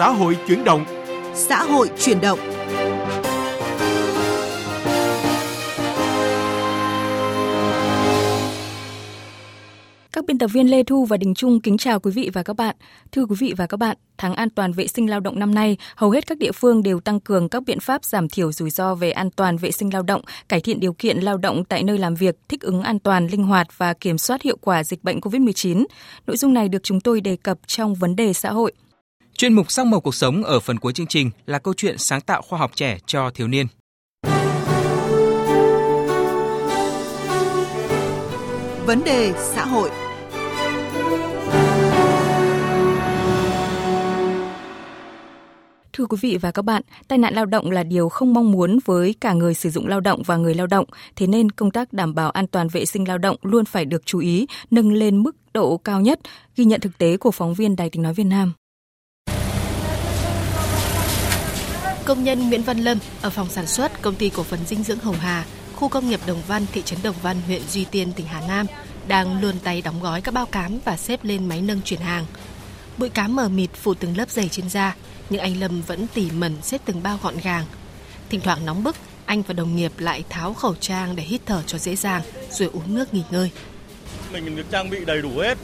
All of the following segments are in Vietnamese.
xã hội chuyển động. Xã hội chuyển động. Các biên tập viên Lê Thu và Đình Trung kính chào quý vị và các bạn. Thưa quý vị và các bạn, tháng an toàn vệ sinh lao động năm nay, hầu hết các địa phương đều tăng cường các biện pháp giảm thiểu rủi ro về an toàn vệ sinh lao động, cải thiện điều kiện lao động tại nơi làm việc, thích ứng an toàn, linh hoạt và kiểm soát hiệu quả dịch bệnh COVID-19. Nội dung này được chúng tôi đề cập trong vấn đề xã hội. Chuyên mục Sắc màu cuộc sống ở phần cuối chương trình là câu chuyện sáng tạo khoa học trẻ cho thiếu niên. Vấn đề xã hội Thưa quý vị và các bạn, tai nạn lao động là điều không mong muốn với cả người sử dụng lao động và người lao động, thế nên công tác đảm bảo an toàn vệ sinh lao động luôn phải được chú ý, nâng lên mức độ cao nhất, ghi nhận thực tế của phóng viên Đài tiếng nói Việt Nam. Công nhân Nguyễn Văn Lâm ở phòng sản xuất công ty cổ phần dinh dưỡng Hồng Hà, khu công nghiệp Đồng Văn, thị trấn Đồng Văn, huyện Duy Tiên, tỉnh Hà Nam đang luồn tay đóng gói các bao cám và xếp lên máy nâng chuyển hàng. Bụi cám mờ mịt phủ từng lớp dày trên da, nhưng anh Lâm vẫn tỉ mẩn xếp từng bao gọn gàng. Thỉnh thoảng nóng bức, anh và đồng nghiệp lại tháo khẩu trang để hít thở cho dễ dàng, rồi uống nước nghỉ ngơi. Mình được trang bị đầy đủ hết,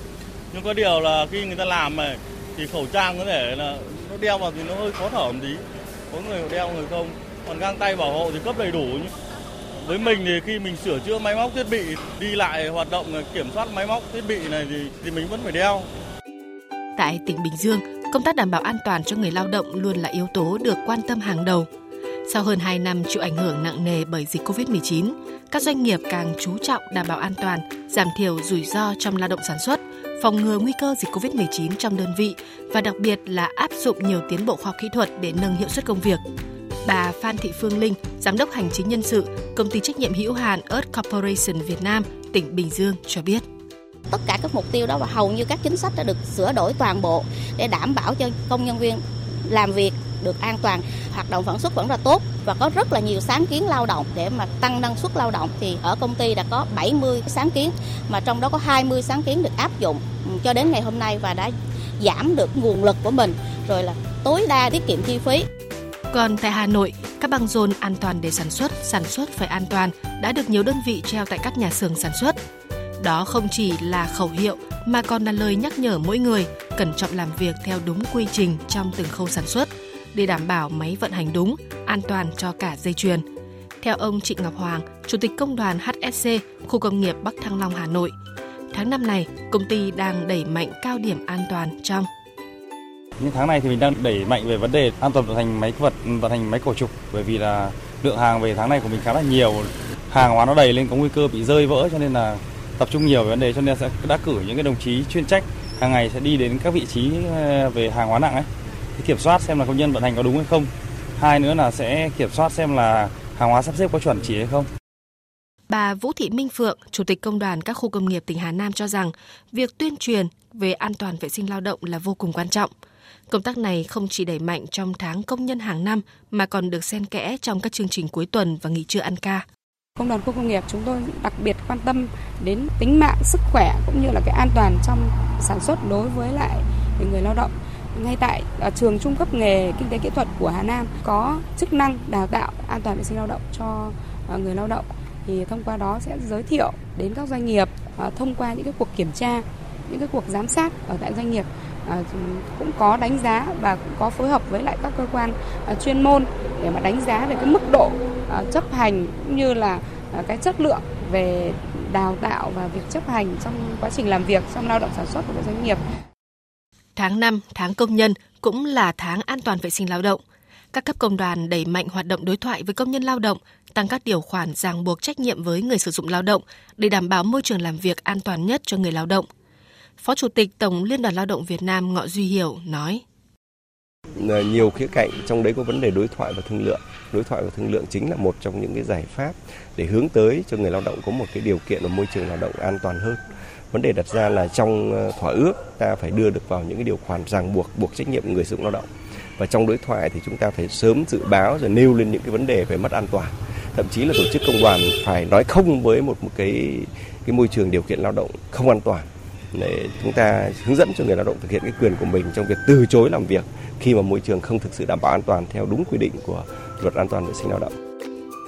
nhưng có điều là khi người ta làm này thì khẩu trang có thể là nó đeo vào thì nó hơi khó thở một tí. Có người đeo người không, còn găng tay bảo hộ thì cấp đầy đủ. Với mình thì khi mình sửa chữa máy móc thiết bị, đi lại hoạt động kiểm soát máy móc thiết bị này thì, thì mình vẫn phải đeo. Tại tỉnh Bình Dương, công tác đảm bảo an toàn cho người lao động luôn là yếu tố được quan tâm hàng đầu. Sau hơn 2 năm chịu ảnh hưởng nặng nề bởi dịch COVID-19, các doanh nghiệp càng chú trọng đảm bảo an toàn, giảm thiểu rủi ro trong lao động sản xuất, phòng ngừa nguy cơ dịch COVID-19 trong đơn vị và đặc biệt là áp dụng nhiều tiến bộ khoa học kỹ thuật để nâng hiệu suất công việc. Bà Phan Thị Phương Linh, Giám đốc Hành chính Nhân sự, Công ty trách nhiệm hữu hạn Earth Corporation Việt Nam, tỉnh Bình Dương cho biết tất cả các mục tiêu đó và hầu như các chính sách đã được sửa đổi toàn bộ để đảm bảo cho công nhân viên làm việc được an toàn hoạt động sản xuất vẫn là tốt và có rất là nhiều sáng kiến lao động. Để mà tăng năng suất lao động thì ở công ty đã có 70 sáng kiến mà trong đó có 20 sáng kiến được áp dụng ừ, cho đến ngày hôm nay và đã giảm được nguồn lực của mình rồi là tối đa tiết kiệm chi phí. Còn tại Hà Nội, các băng rôn an toàn để sản xuất, sản xuất phải an toàn đã được nhiều đơn vị treo tại các nhà xưởng sản xuất. Đó không chỉ là khẩu hiệu mà còn là lời nhắc nhở mỗi người cẩn trọng làm việc theo đúng quy trình trong từng khâu sản xuất để đảm bảo máy vận hành đúng, an toàn cho cả dây chuyền. Theo ông Trịnh Ngọc Hoàng, Chủ tịch Công đoàn HSC, khu công nghiệp Bắc Thăng Long, Hà Nội, tháng năm này, công ty đang đẩy mạnh cao điểm an toàn trong những tháng này thì mình đang đẩy mạnh về vấn đề an toàn vận hành máy vật, vận hành máy cổ trục bởi vì là lượng hàng về tháng này của mình khá là nhiều. Hàng hóa nó đầy lên có nguy cơ bị rơi vỡ cho nên là tập trung nhiều về vấn đề cho nên sẽ đã cử những cái đồng chí chuyên trách hàng ngày sẽ đi đến các vị trí ờ, về hàng hóa nặng ấy kiểm soát xem là công nhân vận hành có đúng hay không. Hai nữa là sẽ kiểm soát xem là hàng hóa sắp xếp có chuẩn chỉ hay không. Bà Vũ Thị Minh Phượng, Chủ tịch Công đoàn các khu công nghiệp tỉnh Hà Nam cho rằng việc tuyên truyền về an toàn vệ sinh lao động là vô cùng quan trọng. Công tác này không chỉ đẩy mạnh trong tháng công nhân hàng năm mà còn được xen kẽ trong các chương trình cuối tuần và nghỉ trưa ăn ca. Công đoàn khu công nghiệp chúng tôi đặc biệt quan tâm đến tính mạng, sức khỏe cũng như là cái an toàn trong sản xuất đối với lại người lao động. Ngay tại à, trường trung cấp nghề kinh tế kỹ thuật của Hà Nam có chức năng đào tạo an toàn vệ sinh lao động cho à, người lao động thì thông qua đó sẽ giới thiệu đến các doanh nghiệp à, thông qua những cái cuộc kiểm tra, những cái cuộc giám sát ở tại doanh nghiệp cũng có đánh giá và cũng có phối hợp với lại các cơ quan chuyên môn để mà đánh giá về cái mức độ chấp hành cũng như là cái chất lượng về đào tạo và việc chấp hành trong quá trình làm việc trong lao động sản xuất của các doanh nghiệp. Tháng 5, tháng công nhân cũng là tháng an toàn vệ sinh lao động. Các cấp công đoàn đẩy mạnh hoạt động đối thoại với công nhân lao động, tăng các điều khoản ràng buộc trách nhiệm với người sử dụng lao động để đảm bảo môi trường làm việc an toàn nhất cho người lao động. Phó Chủ tịch Tổng Liên đoàn Lao động Việt Nam Ngọ Duy Hiểu nói. Ờ, nhiều khía cạnh trong đấy có vấn đề đối thoại và thương lượng. Đối thoại và thương lượng chính là một trong những cái giải pháp để hướng tới cho người lao động có một cái điều kiện và môi trường lao động an toàn hơn. Vấn đề đặt ra là trong ờ, thỏa ước, ta phải đưa được vào những cái điều khoản ràng buộc buộc trách nhiệm người sử dụng lao động. Và trong đối thoại thì chúng ta phải sớm dự báo rồi nêu lên những cái vấn đề về mất an toàn. Thậm chí là tổ chức công đoàn phải nói không với một một cái cái môi trường điều kiện lao động không an toàn để chúng ta hướng dẫn cho người lao động thực hiện cái quyền của mình trong việc từ chối làm việc khi mà môi trường không thực sự đảm bảo an toàn theo đúng quy định của luật an toàn vệ sinh lao động.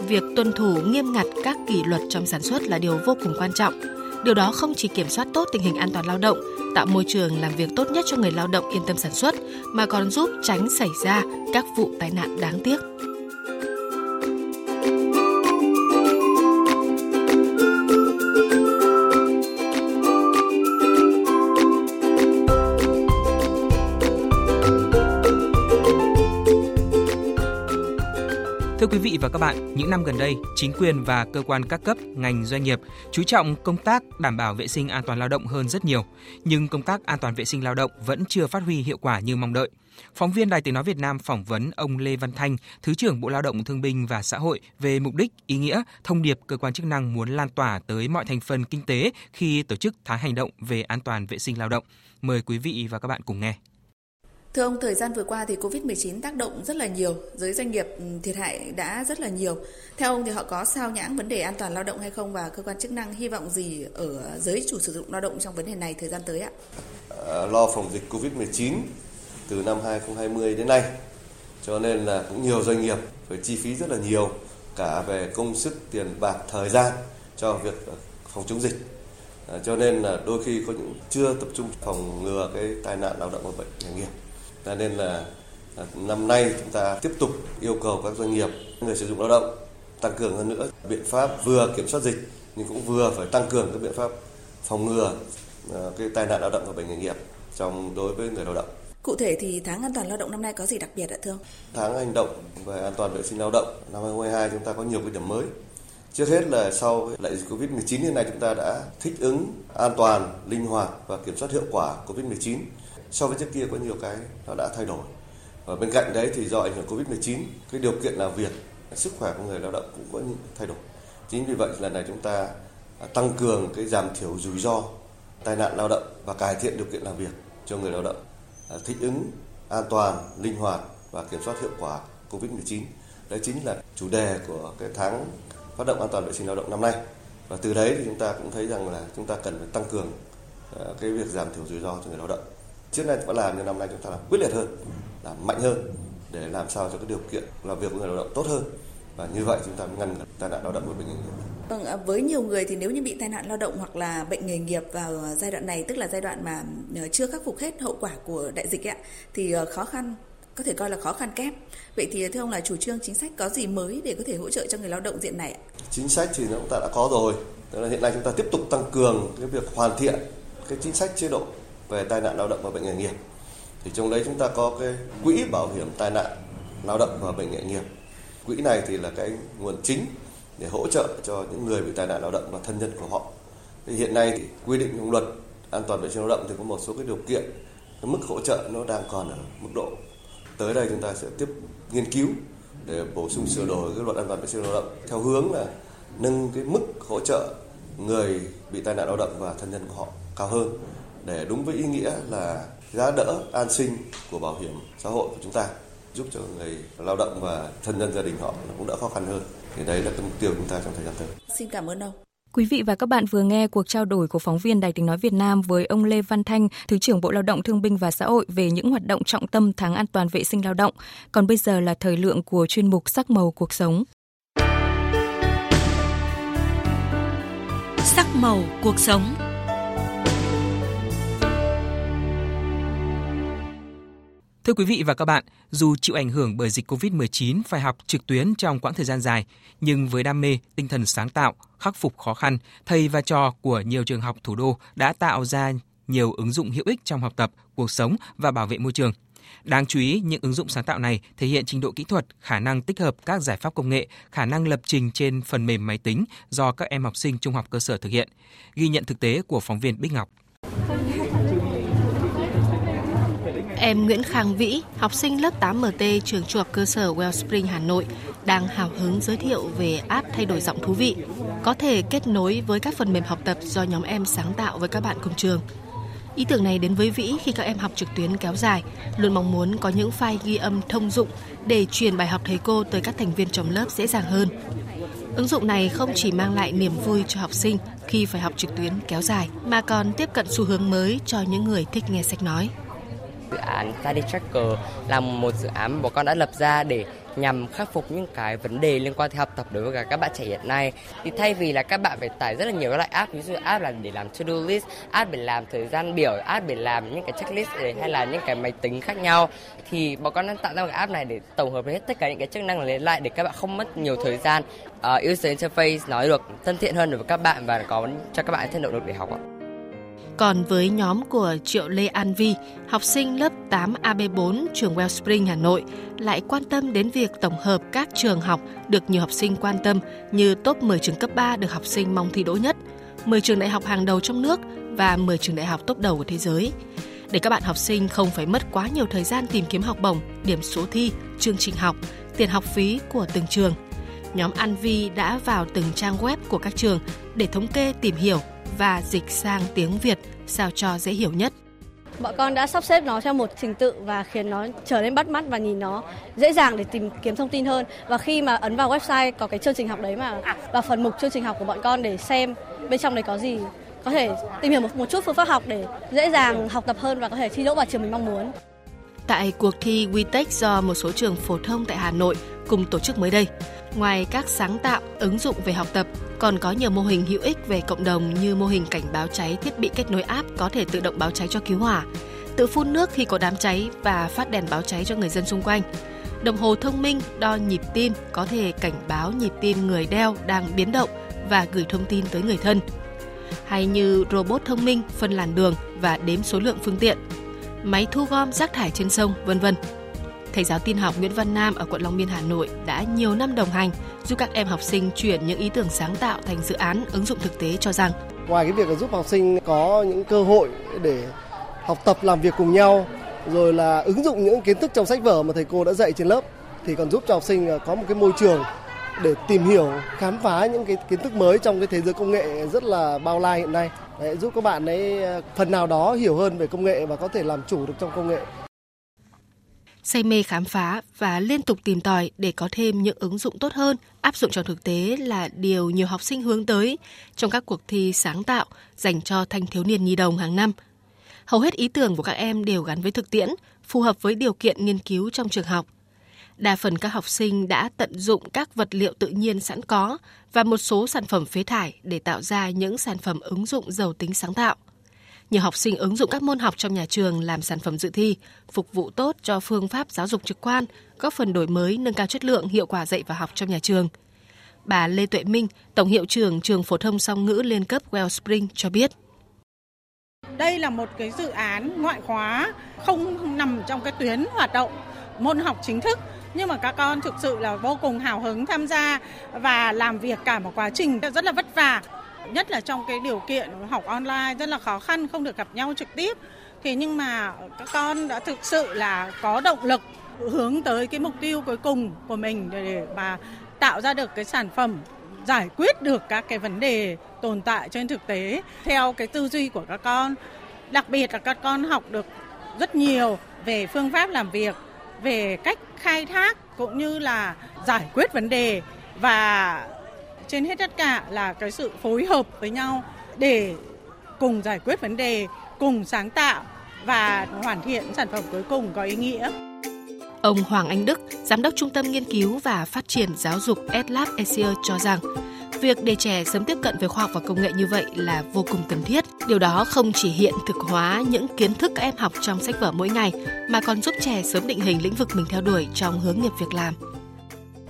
Việc tuân thủ nghiêm ngặt các kỷ luật trong sản xuất là điều vô cùng quan trọng. Điều đó không chỉ kiểm soát tốt tình hình an toàn lao động, tạo môi trường làm việc tốt nhất cho người lao động yên tâm sản xuất, mà còn giúp tránh xảy ra các vụ tai nạn đáng tiếc. Thưa quý vị và các bạn, những năm gần đây, chính quyền và cơ quan các cấp, ngành doanh nghiệp chú trọng công tác đảm bảo vệ sinh an toàn lao động hơn rất nhiều, nhưng công tác an toàn vệ sinh lao động vẫn chưa phát huy hiệu quả như mong đợi. Phóng viên Đài Tiếng nói Việt Nam phỏng vấn ông Lê Văn Thanh, Thứ trưởng Bộ Lao động Thương binh và Xã hội về mục đích, ý nghĩa, thông điệp cơ quan chức năng muốn lan tỏa tới mọi thành phần kinh tế khi tổ chức tháng hành động về an toàn vệ sinh lao động. Mời quý vị và các bạn cùng nghe. Thưa ông, thời gian vừa qua thì Covid-19 tác động rất là nhiều, giới doanh nghiệp ừ, thiệt hại đã rất là nhiều. Theo ông thì họ có sao nhãng vấn đề an toàn lao động hay không và cơ quan chức năng hy vọng gì ở giới chủ sử dụng lao động trong vấn đề này thời gian tới ạ? À, lo phòng dịch Covid-19 từ năm 2020 đến nay, cho nên là cũng nhiều doanh nghiệp phải chi phí rất là nhiều cả về công sức, tiền bạc, thời gian cho việc ờ, phòng chống dịch. À, cho nên là đôi khi có những chưa tập trung phòng ngừa cái tai nạn lao động và bệnh nghề nghiệp cho nên là à, năm nay chúng ta tiếp tục yêu cầu các doanh nghiệp, người sử dụng lao động tăng cường hơn nữa biện pháp vừa kiểm soát dịch nhưng cũng vừa phải tăng cường các biện pháp phòng ngừa à, cái tai nạn lao động và bệnh nghề nghiệp trong đối với người lao động. Cụ thể thì tháng an toàn lao động năm nay có gì đặc biệt ạ thưa ông? Tháng hành động về an toàn vệ sinh lao động năm 2022 chúng ta có nhiều cái điểm mới. Trước hết là sau đại dịch Covid-19 hiện nay chúng ta đã thích ứng an toàn, linh hoạt và kiểm soát hiệu quả Covid-19 so với trước kia có nhiều cái nó đã thay đổi. Và bên cạnh đấy thì do ảnh hưởng covid 19 cái điều kiện làm việc sức khỏe của người lao động cũng có những thay đổi. Chính vì vậy lần này chúng ta tăng cường cái giảm thiểu rủi ro, tai nạn lao động và cải thiện điều kiện làm việc cho người lao động à, thích ứng an toàn, linh hoạt và kiểm soát hiệu quả covid 19 đấy chính là chủ đề của cái tháng phát động an toàn vệ sinh lao động năm nay. Và từ đấy thì chúng ta cũng thấy rằng là chúng ta cần phải tăng cường à, cái việc giảm thiểu rủi ro cho người lao động trước nay vẫn làm nhưng năm nay chúng ta làm quyết liệt hơn làm mạnh hơn để làm sao cho cái điều kiện làm việc của người lao động tốt hơn và như vậy chúng ta mới ngăn tai nạn lao động và bệnh nghiệp. Vâng, à, với nhiều người thì nếu như bị tai nạn lao động hoặc là bệnh nghề nghiệp vào giai đoạn này, tức là giai đoạn mà ờ, chưa khắc phục hết hậu quả của đại dịch ạ, thì ờ, khó khăn có thể coi là khó khăn kép. Vậy thì thưa ông là chủ trương chính sách có gì mới để có thể hỗ trợ cho người lao động diện này ạ? Chính sách thì chúng ta đã có rồi. Tức là hiện nay chúng ta tiếp tục tăng cường cái việc hoàn thiện cái chính sách chế độ về tai nạn lao động và bệnh nghề nghiệp. Thì trong đấy chúng ta có cái quỹ bảo hiểm tai nạn lao động và bệnh nghề nghiệp. Quỹ này thì là cái nguồn chính để hỗ trợ cho những người bị tai nạn lao động và thân nhân của họ. Thì hiện nay thì quy định trong luật an toàn vệ sinh lao động thì có một số cái điều kiện. Cái mức hỗ trợ nó đang còn ở mức độ. Tới đây chúng ta sẽ tiếp nghiên cứu để bổ sung sửa đổi cái luật an toàn vệ sinh lao động theo hướng là nâng cái mức hỗ trợ người bị tai nạn lao động và thân nhân của họ cao hơn để đúng với ý nghĩa là giá đỡ an sinh của bảo hiểm xã hội của chúng ta giúp cho người lao động và thân nhân gia đình họ cũng đỡ khó khăn hơn thì đấy là cái mục tiêu của chúng ta trong thời gian tới. Xin cảm ơn ông. Quý vị và các bạn vừa nghe cuộc trao đổi của phóng viên Đài Tiếng Nói Việt Nam với ông Lê Văn Thanh, Thứ trưởng Bộ Lao động Thương binh và Xã hội về những hoạt động trọng tâm tháng an toàn vệ sinh lao động. Còn bây giờ là thời lượng của chuyên mục Sắc màu cuộc sống. Sắc màu cuộc sống Thưa quý vị và các bạn, dù chịu ảnh hưởng bởi dịch COVID-19 phải học trực tuyến trong quãng thời gian dài, nhưng với đam mê, tinh thần sáng tạo, khắc phục khó khăn, thầy và trò của nhiều trường học thủ đô đã tạo ra nhiều ứng dụng hữu ích trong học tập, cuộc sống và bảo vệ môi trường. Đáng chú ý, những ứng dụng sáng tạo này thể hiện trình độ kỹ thuật, khả năng tích hợp các giải pháp công nghệ, khả năng lập trình trên phần mềm máy tính do các em học sinh trung học cơ sở thực hiện. Ghi nhận thực tế của phóng viên Bích Ngọc. Em Nguyễn Khang Vĩ, học sinh lớp 8MT trường trung học cơ sở Wellspring Hà Nội, đang hào hứng giới thiệu về app thay đổi giọng thú vị, có thể kết nối với các phần mềm học tập do nhóm em sáng tạo với các bạn cùng trường. Ý tưởng này đến với Vĩ khi các em học trực tuyến kéo dài, luôn mong muốn có những file ghi âm thông dụng để truyền bài học thầy cô tới các thành viên trong lớp dễ dàng hơn. Ứng dụng này không chỉ mang lại niềm vui cho học sinh khi phải học trực tuyến kéo dài, mà còn tiếp cận xu hướng mới cho những người thích nghe sách nói. Dự án Study Tracker là một dự án mà bọn con đã lập ra để nhằm khắc phục những cái vấn đề liên quan tới học tập đối với cả các bạn trẻ hiện nay. Thì thay vì là các bạn phải tải rất là nhiều các loại app, ví dụ app là để làm to-do list, app để làm thời gian biểu, app để làm những cái checklist hay là những cái máy tính khác nhau, thì bọn con đã tạo ra một cái app này để tổng hợp hết tất cả những cái chức năng lên lại để các bạn không mất nhiều thời gian. Ờ, uh, user interface nói được thân thiện hơn đối với các bạn và có cho các bạn thêm động lực để học ạ. Còn với nhóm của Triệu Lê An Vi, học sinh lớp 8 AB4 trường Wellspring Hà Nội lại quan tâm đến việc tổng hợp các trường học được nhiều học sinh quan tâm như top 10 trường cấp 3 được học sinh mong thi đỗ nhất, 10 trường đại học hàng đầu trong nước và 10 trường đại học top đầu của thế giới. Để các bạn học sinh không phải mất quá nhiều thời gian tìm kiếm học bổng, điểm số thi, chương trình học, tiền học phí của từng trường. Nhóm An Vi đã vào từng trang web của các trường để thống kê tìm hiểu và dịch sang tiếng Việt sao cho dễ hiểu nhất. Bọn con đã sắp xếp nó theo một trình tự và khiến nó trở nên bắt mắt và nhìn nó dễ dàng để tìm kiếm thông tin hơn. Và khi mà ấn vào website có cái chương trình học đấy mà vào phần mục chương trình học của bọn con để xem bên trong đấy có gì, có thể tìm hiểu một, một chút phương pháp học để dễ dàng học tập hơn và có thể thi đỗ vào trường mình mong muốn. Tại cuộc thi WeTech do một số trường phổ thông tại Hà Nội cùng tổ chức mới đây, ngoài các sáng tạo, ứng dụng về học tập, còn có nhiều mô hình hữu ích về cộng đồng như mô hình cảnh báo cháy thiết bị kết nối app có thể tự động báo cháy cho cứu hỏa, tự phun nước khi có đám cháy và phát đèn báo cháy cho người dân xung quanh. Đồng hồ thông minh đo nhịp tim có thể cảnh báo nhịp tim người đeo đang biến động và gửi thông tin tới người thân. Hay như robot thông minh phân làn đường và đếm số lượng phương tiện, máy thu gom rác thải trên sông, vân vân. Thầy giáo tin học Nguyễn Văn Nam ở quận Long Biên Hà Nội đã nhiều năm đồng hành giúp các em học sinh chuyển những ý tưởng sáng tạo thành dự án ứng dụng thực tế cho rằng ngoài cái việc giúp học sinh có những cơ hội để học tập làm việc cùng nhau rồi là ứng dụng những kiến thức trong sách vở mà thầy cô đã dạy trên lớp thì còn giúp cho học sinh à, có một cái môi trường để tìm hiểu khám phá những cái kiến thức mới trong cái thế giới công nghệ rất là bao la hiện nay. Đấy, giúp các bạn ấy à, phần nào đó hiểu hơn về công nghệ và có thể làm chủ được trong công nghệ say mê khám phá và liên tục tìm tòi để có thêm những ứng dụng tốt hơn áp dụng trong thực tế là điều nhiều học sinh hướng tới trong các cuộc thi sáng tạo dành cho thanh thiếu niên nhi đồng hàng năm. Hầu hết ý tưởng của các em đều gắn với thực tiễn, phù hợp với điều kiện nghiên cứu trong trường học. Đa phần các học sinh đã tận dụng các vật liệu tự nhiên sẵn có và một số sản phẩm phế thải để tạo ra những sản phẩm ứng dụng giàu tính sáng tạo – nhiều học sinh ứng dụng các môn học trong nhà trường làm sản phẩm dự thi, phục vụ tốt cho phương pháp giáo dục trực quan, góp phần đổi mới, nâng cao chất lượng, hiệu quả dạy và học trong nhà trường. Bà Lê Tuệ Minh, Tổng hiệu trưởng trường phổ thông song ngữ liên cấp Wellspring cho biết. Đây là một cái dự án ngoại khóa không nằm trong cái tuyến hoạt động môn học chính thức nhưng mà các con thực sự là vô cùng hào hứng tham gia và làm việc cả một quá trình rất là vất vả nhất là trong cái điều kiện học online rất là khó khăn, không được gặp nhau trực tiếp. Thì nhưng mà các con đã thực sự là có động lực hướng tới cái mục tiêu cuối cùng của mình để mà tạo ra được cái sản phẩm, giải quyết được các cái vấn đề tồn tại trên thực tế theo cái tư duy của các con. Đặc biệt là các con học được rất nhiều về phương pháp làm việc, về cách khai thác cũng như là giải quyết vấn đề và trên hết tất cả là cái sự phối hợp với nhau để cùng giải quyết vấn đề, cùng sáng tạo và hoàn thiện sản phẩm cuối cùng có ý nghĩa. Ông Hoàng Anh Đức, Giám đốc Trung tâm Nghiên cứu và Phát triển Giáo dục EdLab Asia cho rằng việc để trẻ sớm tiếp cận với khoa học và công nghệ như vậy là vô cùng cần thiết. Điều đó không chỉ hiện thực hóa những kiến thức các em học trong sách vở mỗi ngày, mà còn giúp trẻ sớm định hình lĩnh vực mình theo đuổi trong hướng nghiệp việc làm.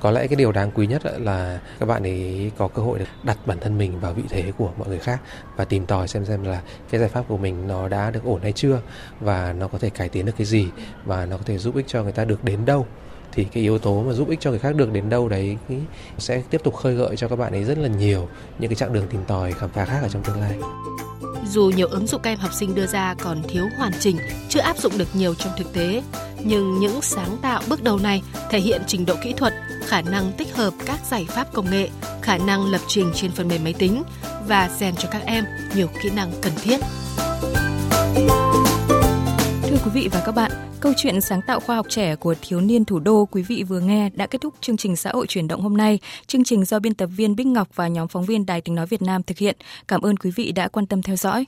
Có lẽ cái điều đáng quý nhất là các bạn ấy có cơ hội được đặt bản thân mình vào vị thế của mọi người khác và tìm tòi xem xem là cái giải pháp của mình nó đã được ổn hay chưa và nó có thể cải tiến được cái gì và nó có thể giúp ích cho người ta được đến đâu thì cái yếu tố mà giúp ích cho người khác được đến đâu đấy sẽ tiếp tục khơi gợi cho các bạn ấy rất là nhiều những cái chặng đường tìm tòi khám phá khác ở trong tương lai. Dù nhiều ứng dụng các em học sinh đưa ra còn thiếu hoàn chỉnh, chưa áp dụng được nhiều trong thực tế, nhưng những sáng tạo bước đầu này thể hiện trình độ kỹ thuật, khả năng tích hợp các giải pháp công nghệ, khả năng lập trình trên phần mềm máy tính và rèn cho các em nhiều kỹ năng cần thiết. Thưa quý vị và các bạn, câu chuyện sáng tạo khoa học trẻ của thiếu niên thủ đô quý vị vừa nghe đã kết thúc chương trình xã hội chuyển động hôm nay. Chương trình do biên tập viên Bích Ngọc và nhóm phóng viên Đài Tiếng nói Việt Nam thực hiện. Cảm ơn quý vị đã quan tâm theo dõi.